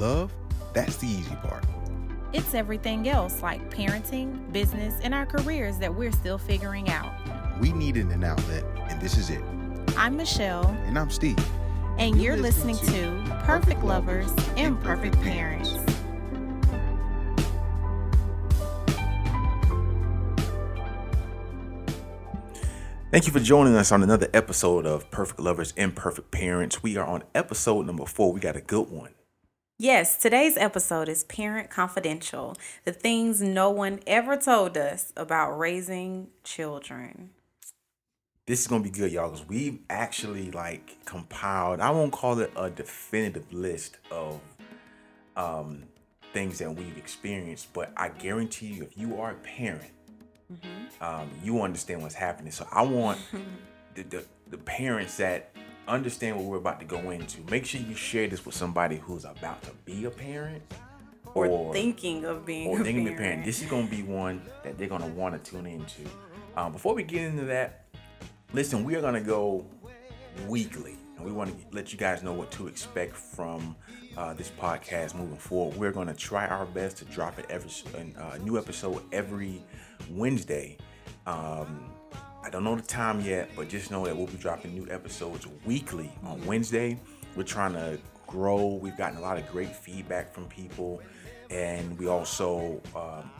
Love, that's the easy part. It's everything else like parenting, business, and our careers that we're still figuring out. We needed an outlet, and this is it. I'm Michelle. And I'm Steve. And you're, you're listening, listening, to Perfect Lovers, and Imperfect Parents. Thank you for joining us on another episode of Perfect Lovers, Imperfect Parents. We are on episode number four. We got a good one. Yes, today's episode is Parent Confidential the things no one ever told us about raising children. This is gonna be good, y'all, because we've actually like compiled, I won't call it a definitive list of um things that we've experienced, but I guarantee you, if you are a parent, mm-hmm. um, you understand what's happening. So I want the, the the parents that understand what we're about to go into. Make sure you share this with somebody who's about to be a parent or, or thinking of being or thinking of a parent. This is going to be one that they're going to want to tune into. Um, before we get into that, listen, we are going to go weekly, and we want to let you guys know what to expect from uh, this podcast moving forward. We're going to try our best to drop it every a uh, new episode every Wednesday. Um, I don't know the time yet, but just know that we'll be dropping new episodes weekly on Wednesday. We're trying to grow. We've gotten a lot of great feedback from people, and we also um,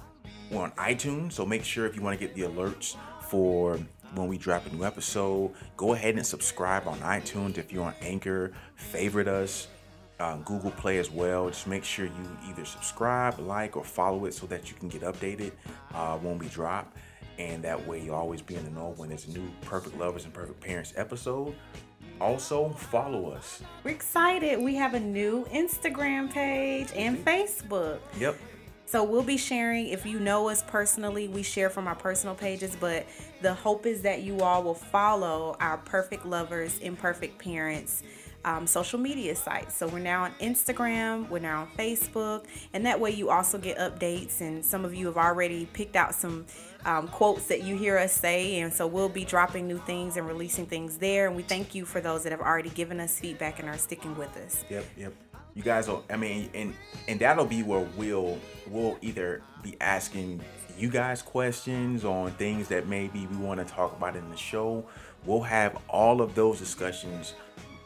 we're on iTunes. So make sure if you want to get the alerts for when we drop a new episode, go ahead and subscribe on iTunes. If you're on Anchor, favorite us. Uh, Google Play as well. Just make sure you either subscribe, like, or follow it so that you can get updated uh, when we drop and that way you'll always be in the know when there's a new Perfect Lovers and Perfect Parents episode. Also, follow us. We're excited. We have a new Instagram page and mm-hmm. Facebook. Yep. So we'll be sharing, if you know us personally, we share from our personal pages, but the hope is that you all will follow our Perfect Lovers, Imperfect Parents um, social media sites. So we're now on Instagram, we're now on Facebook, and that way you also get updates. And some of you have already picked out some um, quotes that you hear us say, and so we'll be dropping new things and releasing things there. And we thank you for those that have already given us feedback and are sticking with us. Yep, yep. You guys will. I mean, and and that'll be where we'll we'll either be asking you guys questions on things that maybe we want to talk about in the show. We'll have all of those discussions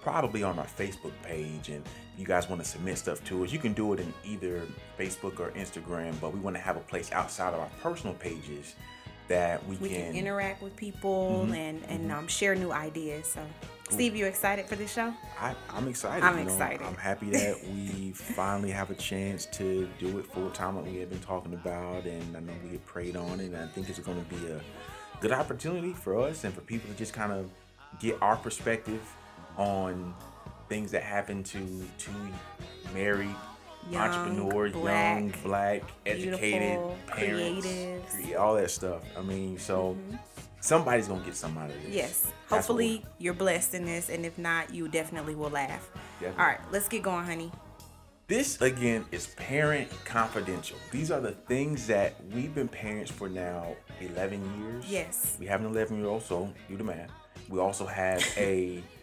probably on our Facebook page. And if you guys want to submit stuff to us, you can do it in either Facebook or Instagram. But we want to have a place outside of our personal pages that we, we can, can, interact with people mm-hmm. and and mm-hmm. um, share new ideas. So, Steve, you excited for this show? I, am excited. I'm you know, excited. I'm happy that we finally have a chance to do it full time, like we have been talking about, and I know we have prayed on it. And I think it's going to be a good opportunity for us and for people to just kind of get our perspective on things that happen to two married young, entrepreneurs, black, young, black, educated parents, all that stuff. I mean, so mm-hmm. somebody's gonna get something out of this. Yes. That's Hopefully you're blessed in this, and if not, you definitely will laugh. Definitely. All right, let's get going, honey. This again is parent confidential. These are the things that we've been parents for now 11 years. Yes. We have an 11 year old, so do the math. We also have a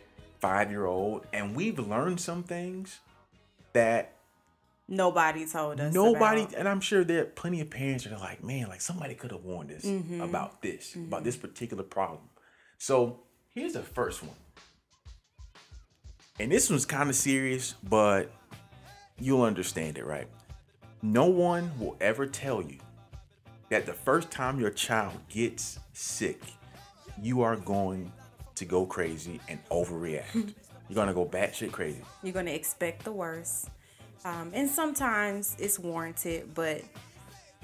five year old, and we've learned some things that nobody told us. Nobody, about. and I'm sure there are plenty of parents that are like, man, like somebody could have warned us mm-hmm. about this, mm-hmm. about this particular problem. So here's the first one. And this one's kind of serious, but you'll understand it, right? No one will ever tell you that the first time your child gets sick, you are going to go crazy and overreact. You're gonna go batshit crazy. You're gonna expect the worst, um, and sometimes it's warranted. But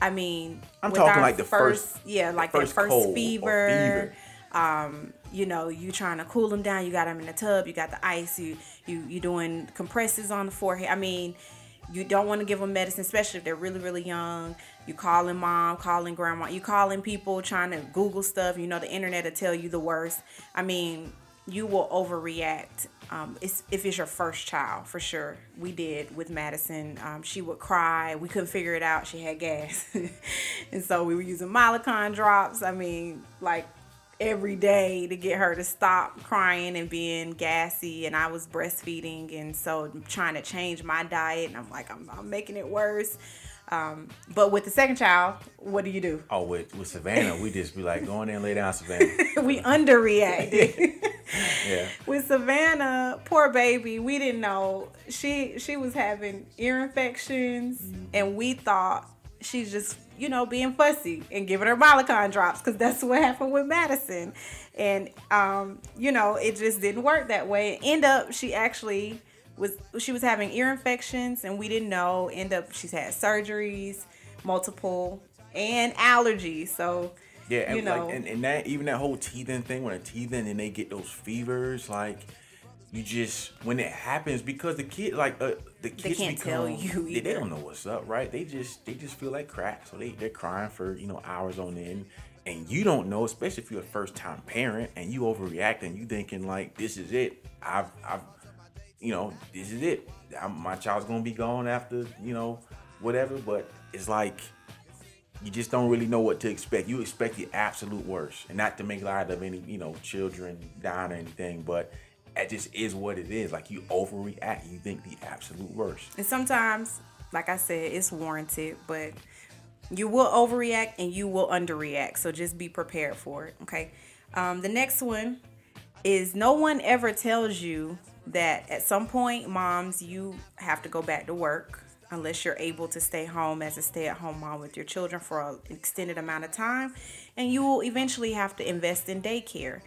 I mean, I'm talking like the first, first yeah, like first that first fever. fever. Um, you know, you trying to cool them down. You got them in the tub. You got the ice. You you you doing compresses on the forehead. I mean, you don't want to give them medicine, especially if they're really really young. You calling mom, calling grandma, you calling people, trying to Google stuff. You know, the internet will tell you the worst. I mean, you will overreact. Um, it's, if it's your first child, for sure. We did with Madison. Um, she would cry. We couldn't figure it out. She had gas, and so we were using Mylicon drops. I mean, like every day to get her to stop crying and being gassy and I was breastfeeding and so trying to change my diet and I'm like I'm, I'm making it worse um, but with the second child what do you do Oh, with, with Savannah, we just be like, go in there and lay down, Savannah. we underreact. Yeah. with Savannah, poor baby, we didn't know she she was having ear infections, and we thought she's just you know being fussy and giving her Mylicon drops because that's what happened with Madison, and um you know it just didn't work that way. End up she actually was she was having ear infections and we didn't know. End up she's had surgeries, multiple, and allergies. So Yeah, and you know like and, and that even that whole teething thing when a teething and they get those fevers, like you just when it happens because the kid like uh, the kids can't become, they, they don't know what's up, right? They just they just feel like crap, so they they're crying for you know hours on end, and you don't know, especially if you're a first time parent and you overreact and you thinking like this is it, I've I've you know this is it, I'm, my child's gonna be gone after you know whatever, but it's like you just don't really know what to expect. You expect the absolute worst, and not to make light of any, you know, children dying or anything, but it just is what it is. Like you overreact, you think the absolute worst. And sometimes, like I said, it's warranted, but you will overreact and you will underreact. So just be prepared for it. Okay. Um, the next one is no one ever tells you that at some point, moms, you have to go back to work unless you're able to stay home as a stay at home mom with your children for an extended amount of time. And you will eventually have to invest in daycare.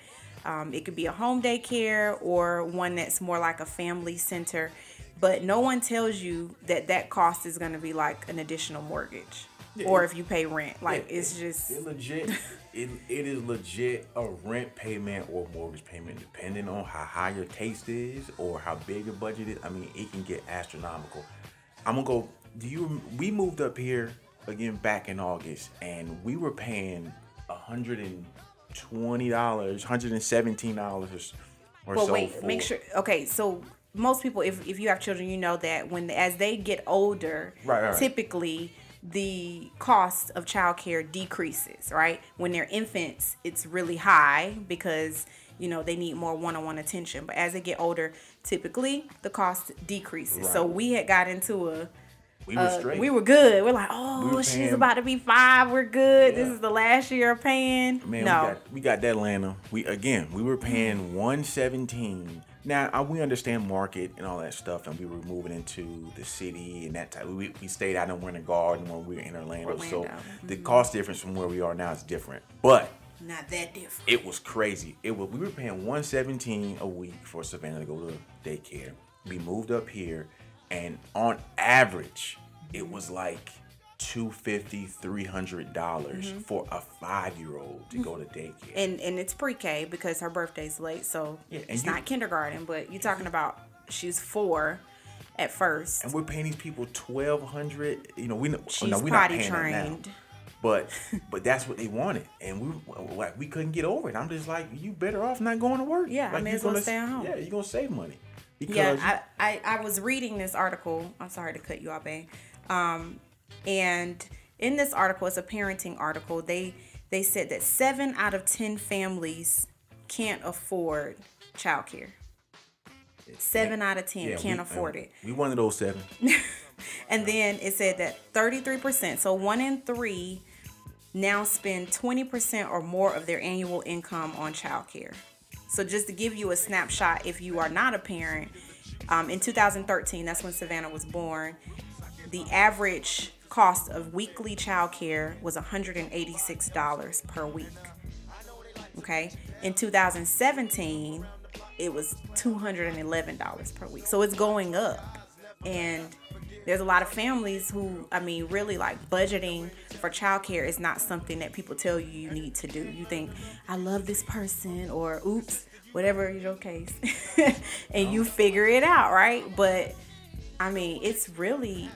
Um, it could be a home daycare or one that's more like a family center, but no one tells you that that cost is going to be like an additional mortgage or if you pay rent. Like It- it's just it legit. it, it is legit a rent payment or mortgage payment, depending on how high your taste is or how big your budget is. I mean, it can get astronomical. I'm gonna go. Do you? We moved up here again back in August, and we were paying a hundred and twenty dollars, hundred and seventeen dollars or But so. wait, for, make sure. Okay, so most people, if if you have children, you know that when as they get older, right, right. typically the cost of childcare decreases. Right, when they're infants, it's really high because you know they need more one-on-one attention. But as they get older, typically the cost decreases. So we had got into a we were uh, straight. we were good. We're like, oh, were she's about to be five. We're good. This is the last year of paying. Man, no, we got we got that Atlanta. We again, we were paying one seventeen. Now we understand market and all that stuff, and we were moving into the city and that type. We, we stayed out in Winter Garden when we were in Orlando, so Orlando, the mm-hmm. cost difference from where we are now is different. But not that different. it was crazy. It was we were paying 117 a week for Savannah to go to daycare. We moved up here and on average it was like 250 300 dollars Mm-hmm. for a 5-year-old to go to daycare. and and it's pre-K because her birthday's late, so Yeah, it's you- not kindergarten. But you're talking about she's four at first. and we're paying these people 1200 you know we know She's no, we're potty now. trained. but but that's what they wanted and we like we couldn't get over it i'm just like you better off not going to work Yeah, I may as well gonna- stay at home. yeah you're gonna save money because Yeah, I, I I was reading this article. I'm sorry to cut you off, babe. Um, and in this article, it's a parenting article. They they said that seven out of ten families can't afford childcare. Seven out of ten yeah, can't we- afford uh, it. we one of those seven And then it said that 33%, so one in three, now spend 20% or more of their annual income on childcare. So just to give you a snapshot, if you are not a parent, um, in 2013, that's when Savannah was born, the average cost of weekly childcare was $186 per week. Okay. In 2017, it was $211 per week. So it's going up. And there's a lot of families who, I mean, really like budgeting for childcare is not something that people tell you you need to do. You think, I love this person, or oops, whatever your case. and you figure it out, right? But I mean, it's really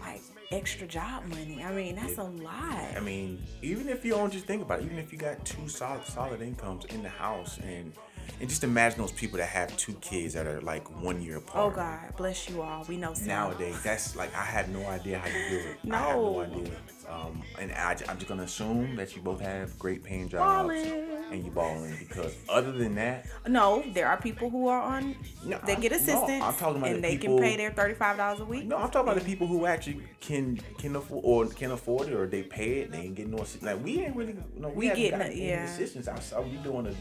like extra job money. I mean, that's a lot. I mean, even if you don't just think about it, even if you got two solid solid incomes in the house and and just imagine those people that have two kids that are like one year apart. Oh God, bless you all. We know some. Nowadays, that's like I have no idea how you do it. I have no No. idea. Um, and I, am just gonna assume that you both have great paying jobs. Ballin'. And you balling because other than that, No, there are people who are on. No, they get no, assistance, I'm talking about and the they people- can pay their thirty-five dollars a week. no, I'm talking about the people who actually can can afford or can afford it or they pay it. They ain't getting no assistance. Like we ain't really, you know, we, We getting gotten it, any yeah. assistance outside. We doing a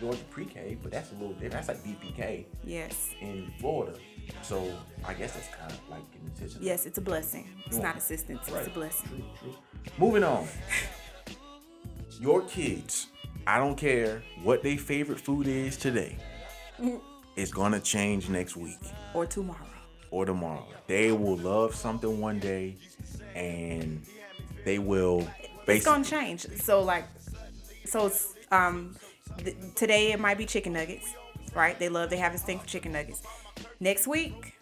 Georgia pre-K, but that's a little different. That's like VPK. Yes, in Florida. So I guess that's kind of like getting assistance. yes, it's a blessing. It's not assistance; it's a blessing. True, true. Moving on. Your kids, I don't care what their favorite food is today, it's gonna change next week Or tomorrow. or tomorrow. They will love something one day and they will It's gonna change. So like, so it's, um, th- today it might be chicken nuggets, right? They love they have this thing for chicken nuggets. Next week,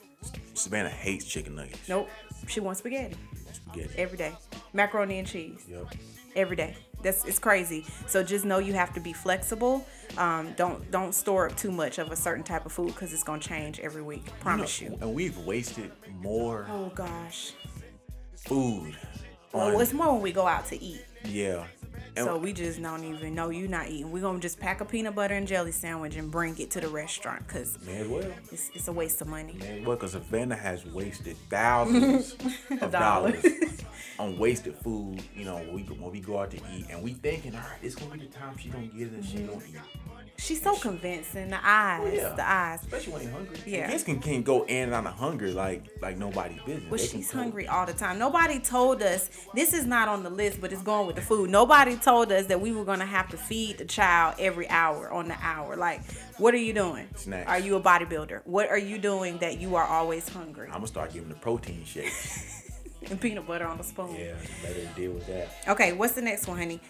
Savannah hates chicken nuggets. nope, she wants spaghetti Spaghetti. every day, macaroni and cheese. Yep. every day. That's it's crazy. So just know you have to be flexible. Um, don't don't store up too much of a certain type of food because it's gonna change every week. Promise you. And we've wasted more Oh gosh. food Well, it's more when we go out to eat. yeah. And So we just don't even know you're not eating. We're gonna just pack a peanut butter and jelly sandwich and bring it to the restaurant because well. it's, it's a waste of money. Man, well, because Savannah has wasted thousands of dollars on wasted food. You know, when we go, when we go out to eat, and we thinking, all right, it's gonna be the time she gonna get it and she gonna eat. She's so convincing. The oh, eyes, Oh, yeah. the eyes. Especially when they hungry. Yeah. kids can, can go in and out of hunger like like nobody's business. But They she's hungry all the time. Nobody told us this is not on the list, but it's going with the food. Nobody told us that we were gonna have to feed the child every hour on the hour. Like, what are you doing? Snacks. Are you a bodybuilder? What are you doing that you are always hungry? I'm gonna start giving the protein shakes. And peanut butter on the spoon. yeah, let her deal with that. Okay, what's the next one, honey?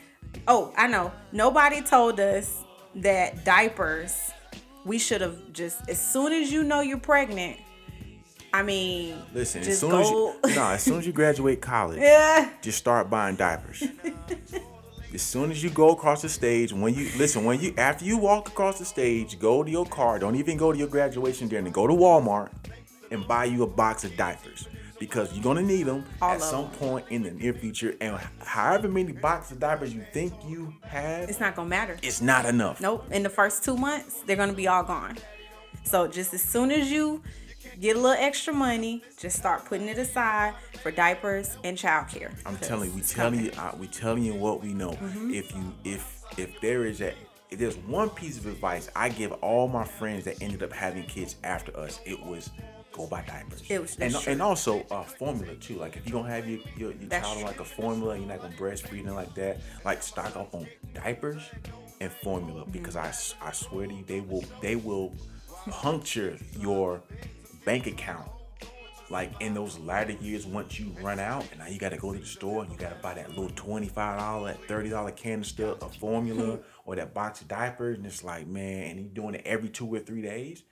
Oh, I know. Nobody told us that diapers. We should have just as soon as you know you're pregnant. I mean, Listen, as soon go. as you, nah, as soon as you graduate college, yeah. just start buying diapers. as soon as you go across the stage, when you listen, when you after you walk across the stage, go to your car. Don't even go to your graduation dinner. Go to Walmart and buy you a box of diapers because you're gonna need them All at some them. point in the near future. And however many boxes of diapers you think you have, It's not gonna matter. it's not enough. Nope. In the first two months, they're gonna be all gone. So just as soon as you get a little extra money, just start putting it aside for diapers and childcare. I'm telling you, we telling you, uh, we telling you what we know. Mm-hmm. If you, if if there is a, if there's one piece of advice I give all my friends that ended up having kids after us, it was go buy diapers. It was- and true. and also uh, formula too. Like if you don't have your your, your child on like a formula, you're not gonna breastfeed and like that. Like stock up on diapers and formula Mm-hmm. because I s- I swear to you, they will they will puncture your bank account like in those latter years once you run out and now you got to go to the store and you got to buy that little $25 $30 canister of formula or that box of diapers and it's like man and you doing it every two or three days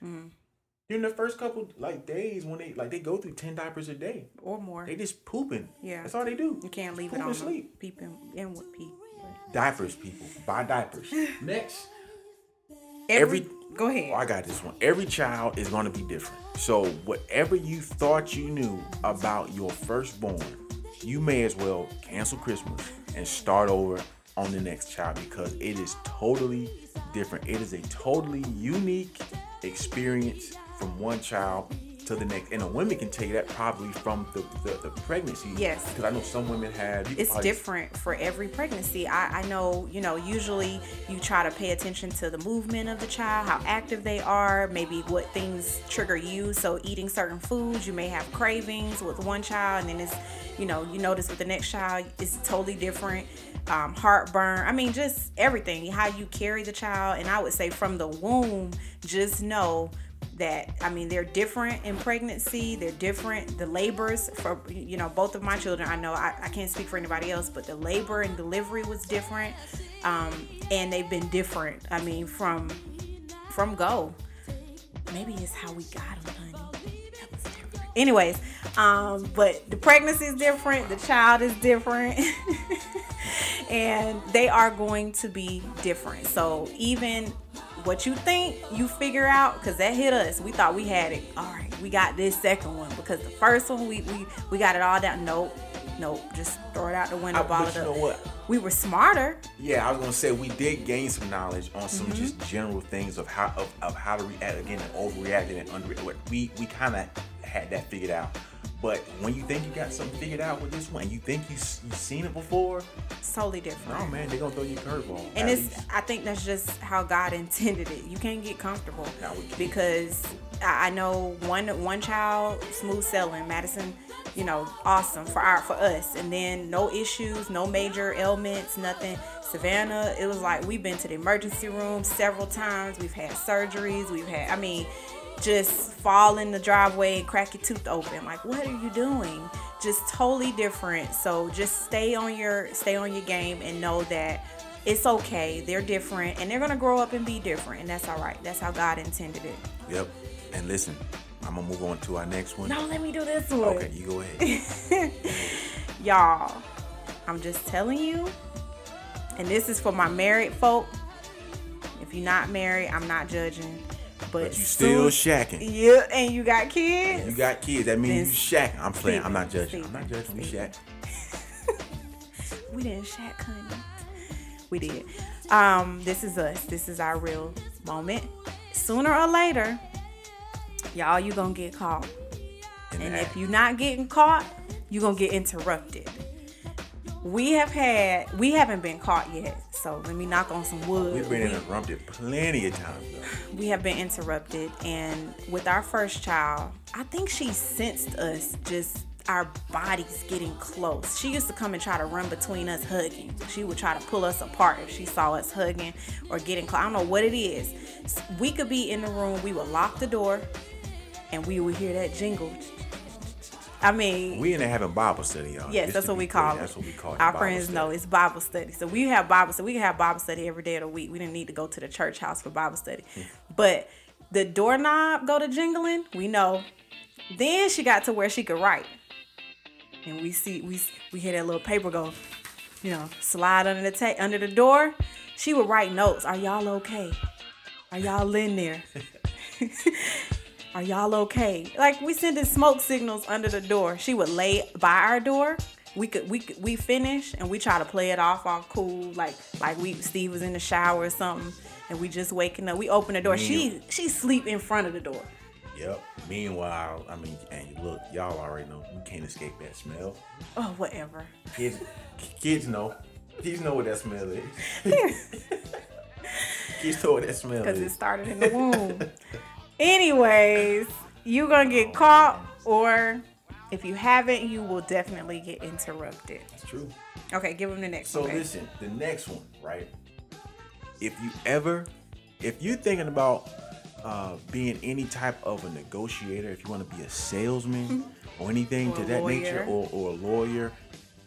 during the first couple like days when they like they go through 10 diapers a day or more. they just pooping Yeah. that's all they do You can't leave Poop it on and them. sleep Peeping in with peep. diapers people buy diapers next Every, Every- go ahead. Oh, I got this one. Every child is going to be different. So, whatever you thought you knew about your firstborn, you may as well cancel Christmas and start over on the next child because it is totally different. It is a totally unique experience from one child to the next. And a woman can tell you that probably from the, the, the pregnancy. Yes. Because I know some women have. it's probably- different for every pregnancy. I, I know, you know, usually you try to pay attention to the movement of the child, how active they are, maybe what things trigger you. So eating certain foods, you may have cravings with one child, and then it's, you know, you notice with the next child, it's totally different. Um, heartburn. I mean, just everything. How you carry the child, and I would say from the womb, just know that I mean they're different in pregnancy. They're different. The labors for you know both of my children. I know I, I can't speak for anybody else, but the labor and delivery was different, um, and they've been different. I mean from from go. Maybe it's how we got them, honey. Anyways, um, but the pregnancy is different. The child is different. and they are going to be different. So even what you think you figure out because that hit us. We thought we had it. All right, we got this second one because the first one we we, we got it all down. Nope, nope. Just throw it out the window. I- ball but it you up. know what? We were smarter. Yeah, I was gonna say we did gain some knowledge on some Mm-hmm. just general things of how of, of how to react again and overreacting and under we we kind of had that figured out. But when you think you got something figured out with this one, you think you you've seen it before, It's totally different. no man, they're gonna throw you a curveball. and it's least. i think that's just how god intended it you can't get comfortable No, we can't. because i I know one one child smooth sailing madison you know awesome for our for us and then no issues no major ailments nothing savannah it was like we've been to the emergency room several times we've had surgeries we've had i mean just fall in the driveway and crack your tooth open. Like what are you doing? Just totally different. So just stay on your stay on your game and know that it's okay. They're different and they're gonna grow up and be different and that's all right. That's how god intended it. Yep. And listen, I'm gonna move on to our next one. no let me do this one. Okay, you go ahead. y'all i'm just telling you and this is for my married folk. If you're not married i'm not judging but, But you still shacking. yeah and you got kids You got kids. That means you shacking. I'm playing. I'm not Steven, judging. I'm not Steven, judging. We Steven. shack. We didn't shack, honey. We did. Um, this is us. This is our real moment. Sooner or later, y'all, you gonna get caught. And And if you're not getting caught, you're gonna get interrupted. We have had, we haven't been caught yet. So let me knock on some wood. we've been interrupted plenty of times though. we have been interrupted and with our first child i think she sensed us just our bodies getting close she used to come and try to run between us hugging she would try to pull us apart if she saw us hugging or getting close i don't know what it is we could be in the room we would lock the door and we would hear that jingle i mean We in there having Bible study, y'all. Yes, Just that's what we call clear, it. That's what we call it. Our Bible friends study. know it's Bible study. So we have Bible study. We can have Bible study every day of the week. We didn't need to go to the church house for Bible study. Hmm. But the doorknob go to jingling, we know. Then she got to where she could write. And we see we we hear that little paper go, you know, slide under the ta- under the door. She would write notes. Are y'all okay? Are y'all in there? Are y'all okay? Like we sending smoke signals under the door. She would lay by our door. We could we could, we finish and we try to play it off all cool, like like we Steve was in the shower or something, and we just waking up. We open the door. She she sleep in front of the door. Yep. Meanwhile, I mean, and look, y'all already know you can't escape that smell. Oh whatever. Kids, kids know. Kids know what that smell is. kids know what that smell is. because it started in the womb. Anyways, you're gonna get caught, or if you haven't, you will definitely get interrupted. It's true. Okay, give him the next So one. babe. listen, the next one, right? If you ever, if you're thinking about uh, being any type of a negotiator, if you want to be a salesman or anything Or to that lawyer. nature, or, or a lawyer,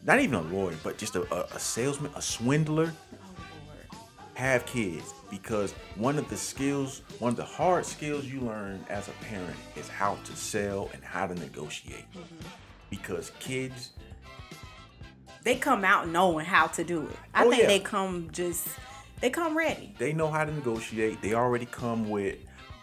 not even a lawyer, but just a, a, a salesman, a swindler, Oh, have kids because one of the skills, one of the hard skills you learn as a parent is how to sell and how to negotiate. Mm-hmm. Because kids, they come out knowing how to do it. I Oh, think yeah. they come just they come ready. they know how to negotiate. They already come with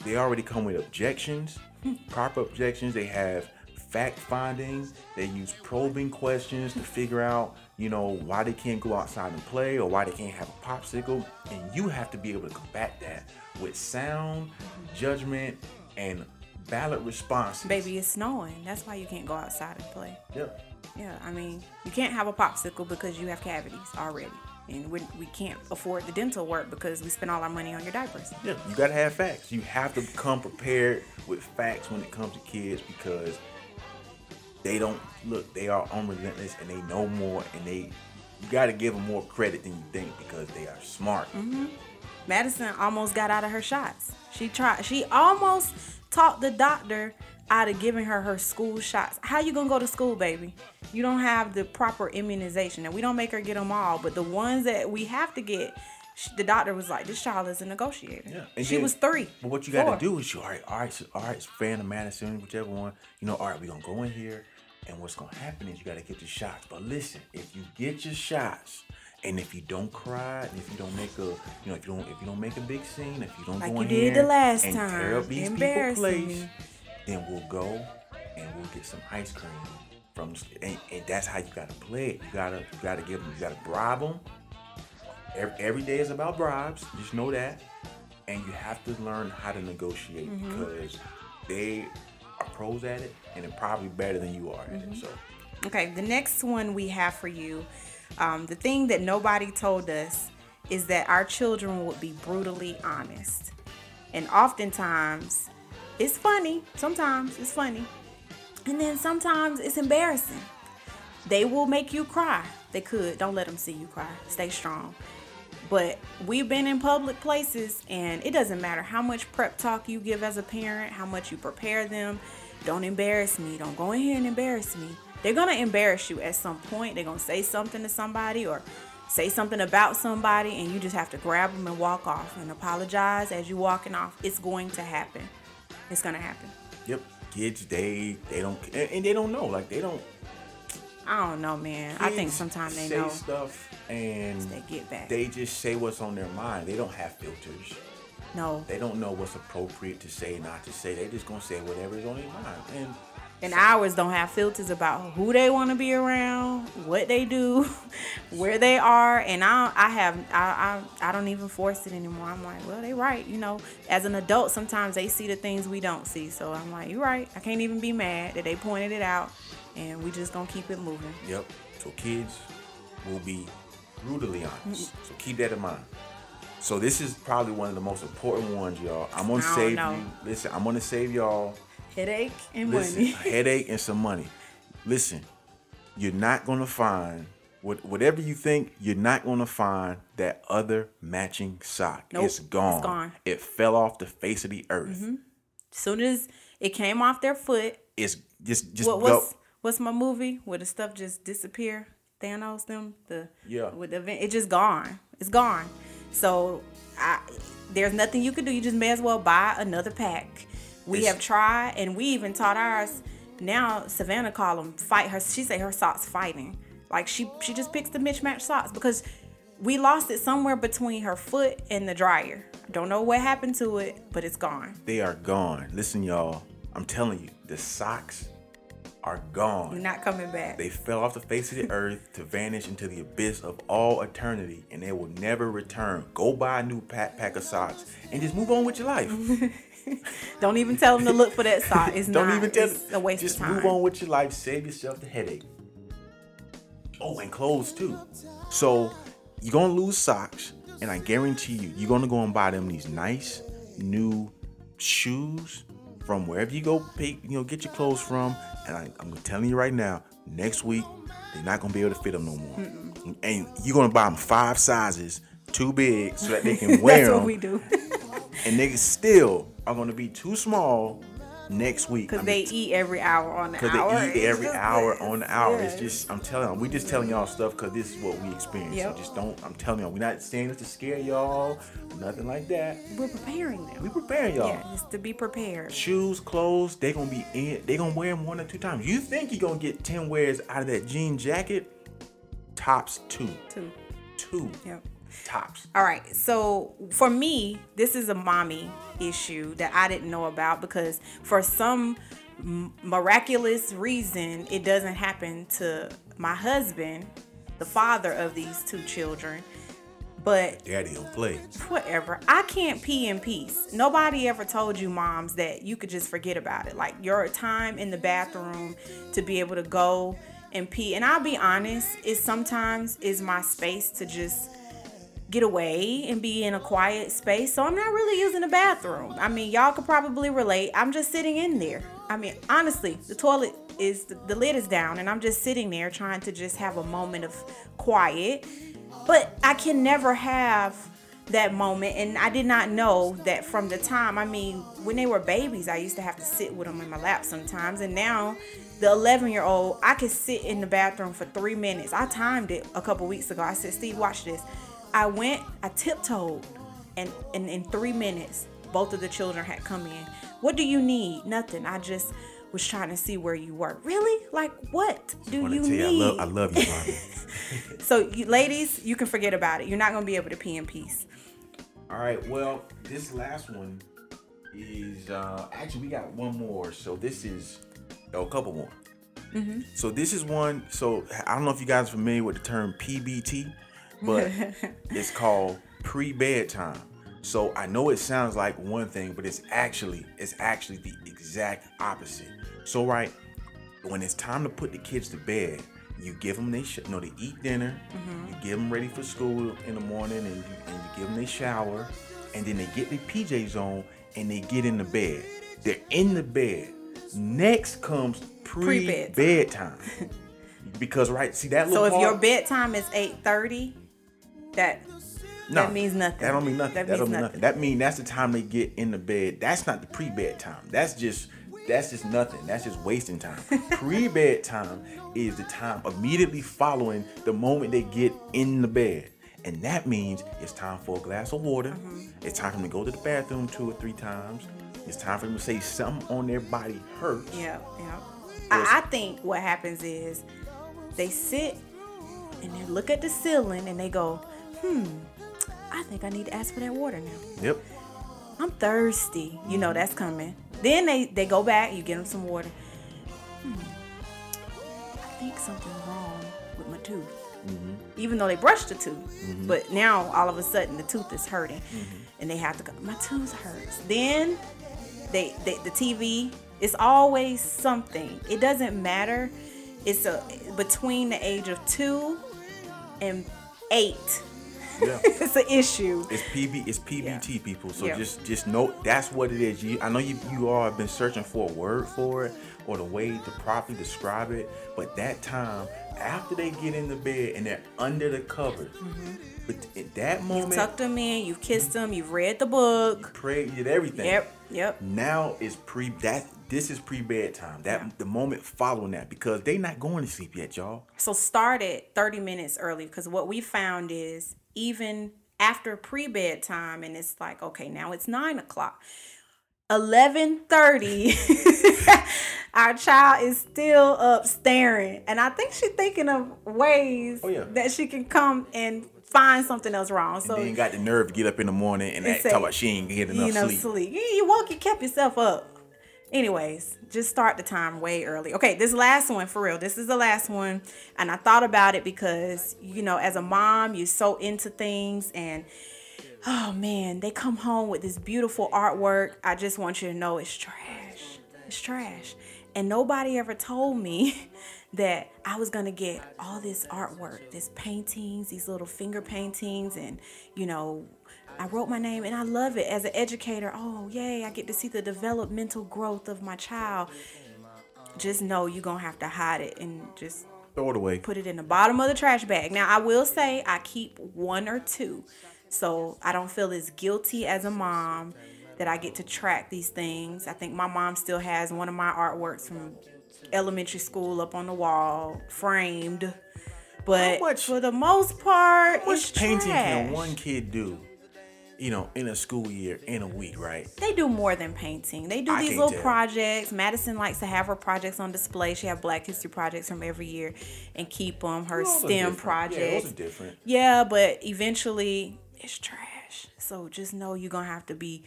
they already come with objections, proper objections. They have fact finding. They use probing questions to figure out, you know, why they can't go outside and play or why they can't have a popsicle. And you have to be able to combat that with sound judgment and valid responses. Baby, it's snowing. That's why you can't go outside and play. Yep. Yeah, I mean, you can't have a popsicle because you have cavities already. And we, we can't afford the dental work because we spend all our money on your diapers. Yeah, you gotta have facts. You have to come prepared with facts when it comes to kids because they don't look. They are unrelentless and they know more, and they you gotta give them more credit than you think because they are smart. Mm-hmm. Madison almost got out of her shots. She tried. She almost talked the doctor out of giving her her school shots. How you gonna go to school, baby? You don't have the proper immunization, and we don't make her get them all. But the ones that we have to get, sh- the doctor was like, "This child is a negotiator." Yeah, and she then- was three. But what you gotta do is you all right, all right, so, all right, Fan or Madison, whichever one. You know, all right, we gonna go in here, and what's gonna happen is you gotta get your shots. But listen, if you get your shots And if you don't cry, and if you don't make a, you know, if you don't, if you don't make a big scene, if you don't Like go you in did here the last and tear time, up these people embarrassing place, then we'll go and we'll get some ice cream from, and, and that's how you gotta play it. You gotta, you gotta give them, you gotta bribe them. Every, every day is about bribes. Just know that, and you have to learn how to negotiate Mm-hmm. because they are pros at it, and they're probably better than you are Mm-hmm. it. So. Okay, the next one we have for you, um, the thing that nobody told us is that our children would be brutally honest. And oftentimes, it's funny. Sometimes it's funny. And then sometimes it's embarrassing. They will make you cry. They could. Don't let them see you cry. Stay strong. But we've been in public places, and it doesn't matter how much prep talk you give as a parent, how much you prepare them. Don't embarrass me. Don't go in here and embarrass me. They're gonna embarrass you at some point. They're gonna say something to somebody or say something about somebody, and you just have to grab them and walk off and apologize as you're walking off. It's going to happen. It's gonna happen. Yep, kids they they don't and, they don't know like they don't. I don't know, man. I think sometimes they say know. stuff and They get back. They just say what's on their mind. They don't have filters. No. They don't know what's appropriate to say, not to say. They just gonna say whatever's on their mind. And And ours don't have filters about who they want to be around, what they do, where they are, and I I have I, I I don't even force it anymore. I'm like, well, they right, you know. As an adult, sometimes they see the things we don't see, so I'm like, you're right. I can't even be mad that they pointed it out, and we just gonna keep it moving. yep, so kids will be brutally honest. So keep that in mind. So this is probably one of the most important ones, y'all. I'm gonna I save you. Listen, I'm gonna save y'all Headache and Listen, money. headache and some money. Listen, you're not gonna find what whatever you think. You're not gonna find that other matching sock. Nope, it's gone. it's gone. It fell off the face of the earth. Mm-hmm. soon as it came off their foot, It's just just what go. what's what's my movie where the stuff just disappear? Thanos them the Yeah. with the event it just gone. It's gone. So I there's nothing you can do. You just may as well buy another pack. We It's- have tried and we even taught ours. Now Savannah call them fight her. She say her socks fighting. Like she she just picks the mismatched socks because we lost it somewhere between her foot and the dryer. Don't know what happened to it, but it's gone. They are gone. Listen, y'all. I'm telling you, the socks are gone. You're not coming back. They fell off the face of the earth to vanish into the abyss of all eternity, and they will never return. Go buy a new pack, pack of socks and just move on with your life. Don't even tell them to look for that sock. It's Don't not. even tell. It's a waste just of time. Just move on with your life. Save yourself the headache. Oh, and clothes too. So you're gonna lose socks, and I guarantee you, you're gonna go and buy them these nice new shoes from wherever you go. Pick, you know, get your clothes from. And I, I'm telling you right now, next week they're not gonna be able to fit them no more. And you're gonna buy them five sizes too big so that they can wear That's them what we do. and niggas still are gonna be too small next week. Because they eat every hour on the Cause hour. they eat every hour on the hour. It's just I'm telling y'all, we just telling y'all stuff because this is what we experience. Yep. So just don't. I'm telling y'all, we're not saying this to scare y'all, nothing like that. We're preparing them. We're preparing y'all. Yeah, just to be prepared. Shoes, clothes, they gonna be in. They gonna wear them one or two times. You think you're gonna get ten wears out of that jean jacket? Tops two, Too. two Yep. Tops. All right. So for me, this is a mommy issue that I didn't know about because for some miraculous reason, it doesn't happen to my husband, the father of these two children. But Daddy don't play. whatever. I can't pee in peace. Nobody ever told you, moms, that you could just forget about it. Like your time in the bathroom to be able to go and pee. And I'll be honest, it sometimes is my space to just get away and be in a quiet space. So I'm not really using the bathroom. I mean, y'all could probably relate. I'm just sitting in there. I mean, honestly, the toilet is the lid is down and I'm just sitting there trying to just have a moment of quiet. But I can never have that moment and I did not know that from the time I mean when they were babies I used to have to sit with them in my lap sometimes and now the 11 year old I could sit in the bathroom for three minutes I timed it a couple weeks ago I said Steve watch this I went I tiptoed and, and in three minutes both of the children had come in what do you need nothing I just was trying to see where you were. Really? Like what do you need? you, I love, I love you, mommy. so, you, ladies, you can forget about it. You're not gonna be able to pee in peace. All right. Well, this last one is uh actually we got one more. So this is oh, a couple more. Mm-hmm. So this is one. So I don't know if you guys are familiar with the term PBT, but it's called pre-bedtime. So I know it sounds like one thing, but it's actually it's actually the exact opposite. So right when it's time to put the kids to bed, you give them they sh- you know they eat dinner, mm-hmm. you give them ready for school in the morning, and you, and you give them they shower, and then they get their PJs on and they get in the bed. They're in the bed. Next comes Pre-bedtime. pre-bedtime. because right, see that So if your bedtime is eight thirty, that No, that means nothing. That don't mean nothing. That That, don't mean nothing. nothing. That mean that's the time they get in the bed. That's not the pre-bed time. That's just that's just nothing. That's just wasting time. Pre-bed time is the time immediately following the moment they get in the bed. And that means it's time for a glass of water. Mm-hmm. It's time for them to go to the bathroom two or three times. It's time for them to say something on their body hurts. Yeah, yeah. I, I think what happens is they sit and they look at the ceiling and they go, hmm, I think I need to ask for that water now. Yep. I'm thirsty. You know that's coming. Then they they go back. You get them some water. Hmm. I think something's wrong with my tooth. Even though they brushed the tooth, but now all of a sudden the tooth is hurting, and they have to go. My tooth hurts. Then they, they the TV. It's always something. It doesn't matter. It's a between the age of two and eight. Yeah. it's an issue. It's PB. It's PBT, people. So Yeah. just just know that's what it is. You, I know you you all have been searching for a word for it or the way to properly describe it, but that time after they get in the bed and they're under the covers, mm-hmm. but at that moment, You've tucked them in. You've kissed them. You've read the book. prayed, you did everything. Yep. Yep. Now is pre that this is pre bedtime. That Yeah. the moment following that because they not going to sleep yet, y'all. So start it 30 minutes early because what we found is even after pre bedtime, and it's like, okay, now it's nine o'clock. 11:30 our child is still up staring and i think she's thinking of ways Oh, yeah. that she can come and find something else wrong so then got the nerve to get up in the morning and, And act, say, talk about she ain't getting enough you know, sleep. sleep. You, you woke, you kept yourself up. Anyways, just start the time way early. Okay, this last one for real. This is the last one, and I thought about it because you know, as a mom, you're so into things, and oh man, they come home with this beautiful artwork. I just want you to know it's trash. It's trash, and nobody ever told me that I was gonna get all this artwork, this paintings, these little finger paintings, and you know, I wrote my name and I love it as an educator. Oh, yay, I get to see the developmental growth of my child. Just know you're going to have to hide it and just Throw it away. put it in the bottom of the trash bag. Now, I will say I keep one or two. So I don't feel as guilty as a mom that I get to track these things. I think my mom still has one of my artworks from elementary school up on the wall, framed. But much- for the most part, How much it's painting can one kid do? You know, in a school year, in a week, right? They do more than painting. They do I these little tell. projects. Madison likes to have her projects on display. She have Black History projects from every year and keep them. Her Those STEM projects. Yeah, those are different. Yeah, but eventually it's trash. So just know you're gonna have to be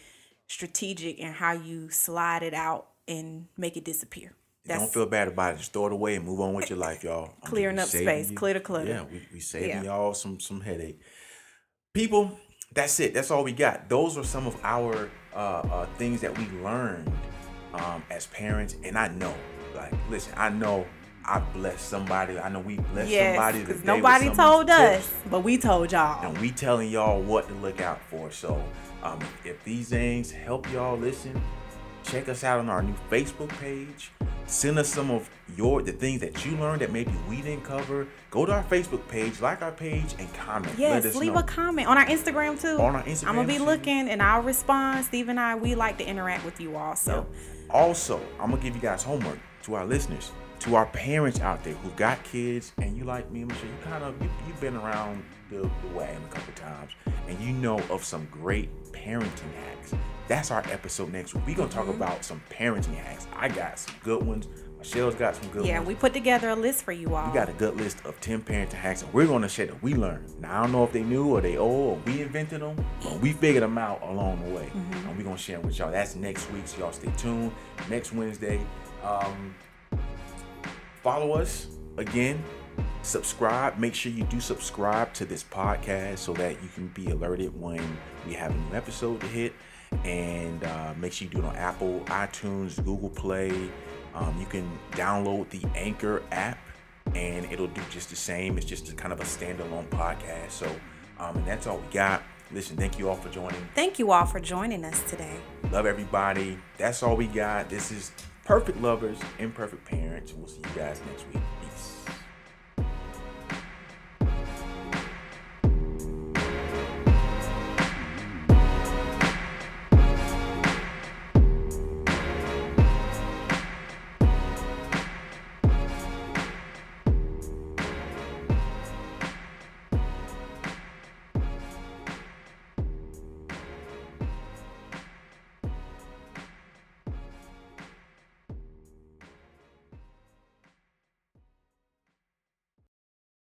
strategic in how you slide it out and make it disappear. Don't feel bad about it. Just throw it away and move on with your life, y'all. I'm Clearing up space. Clear the clutter. Yeah, we, we saving Yeah. y'all some some headache. People, that's it. That's all we got. Those are some of our uh, uh, things that we learned um, as parents. And I know, like, listen, I know I blessed somebody. I know we blessed yes, somebody because nobody told us, tips. but we told y'all. and we telling y'all what to look out for. So um, if these things help y'all listen, check us out on our new Facebook page. Send us some of your the things that you learned that maybe we didn't cover. Go to our Facebook page, like our page, and comment. Yes, leave know. a comment on our Instagram too. On our Instagram, I'm gonna be too. looking and I'll respond. Steve and I, we like to interact with you all. So Also, I'm gonna give you guys homework to our listeners. to our parents out there who got kids and you like me, Michelle, you kind of you, you've been around the, the wagon a couple times and you know of some great parenting hacks. That's our episode next week. We're gonna talk about some parenting hacks. I got some good ones. Michelle's got some good ones. Yeah, ones. we put together a list for you all. We got a good list of 10 parenting hacks, and we're to share that we learned. Now, I don't know if they knew or they old or we invented them, but we figured them out along the way. Mm-hmm. And we're to share them with y'all. That's next week, so y'all stay tuned. Next Wednesday, um, follow us again. Subscribe. Make sure you do subscribe to this podcast so that you can be alerted when we have a new episode to hit. And uh, make sure you do it on Apple, iTunes, Google Play. Um, you can download the Anchor app, and it'll do just the same. It's just a kind of a standalone podcast. So, um, and that's all we got. Listen, thank you all for joining. Thank you all for joining us today. Love everybody. That's all we got. This is Perfect Lovers, Imperfect Parents. We'll see you guys next week. Peace.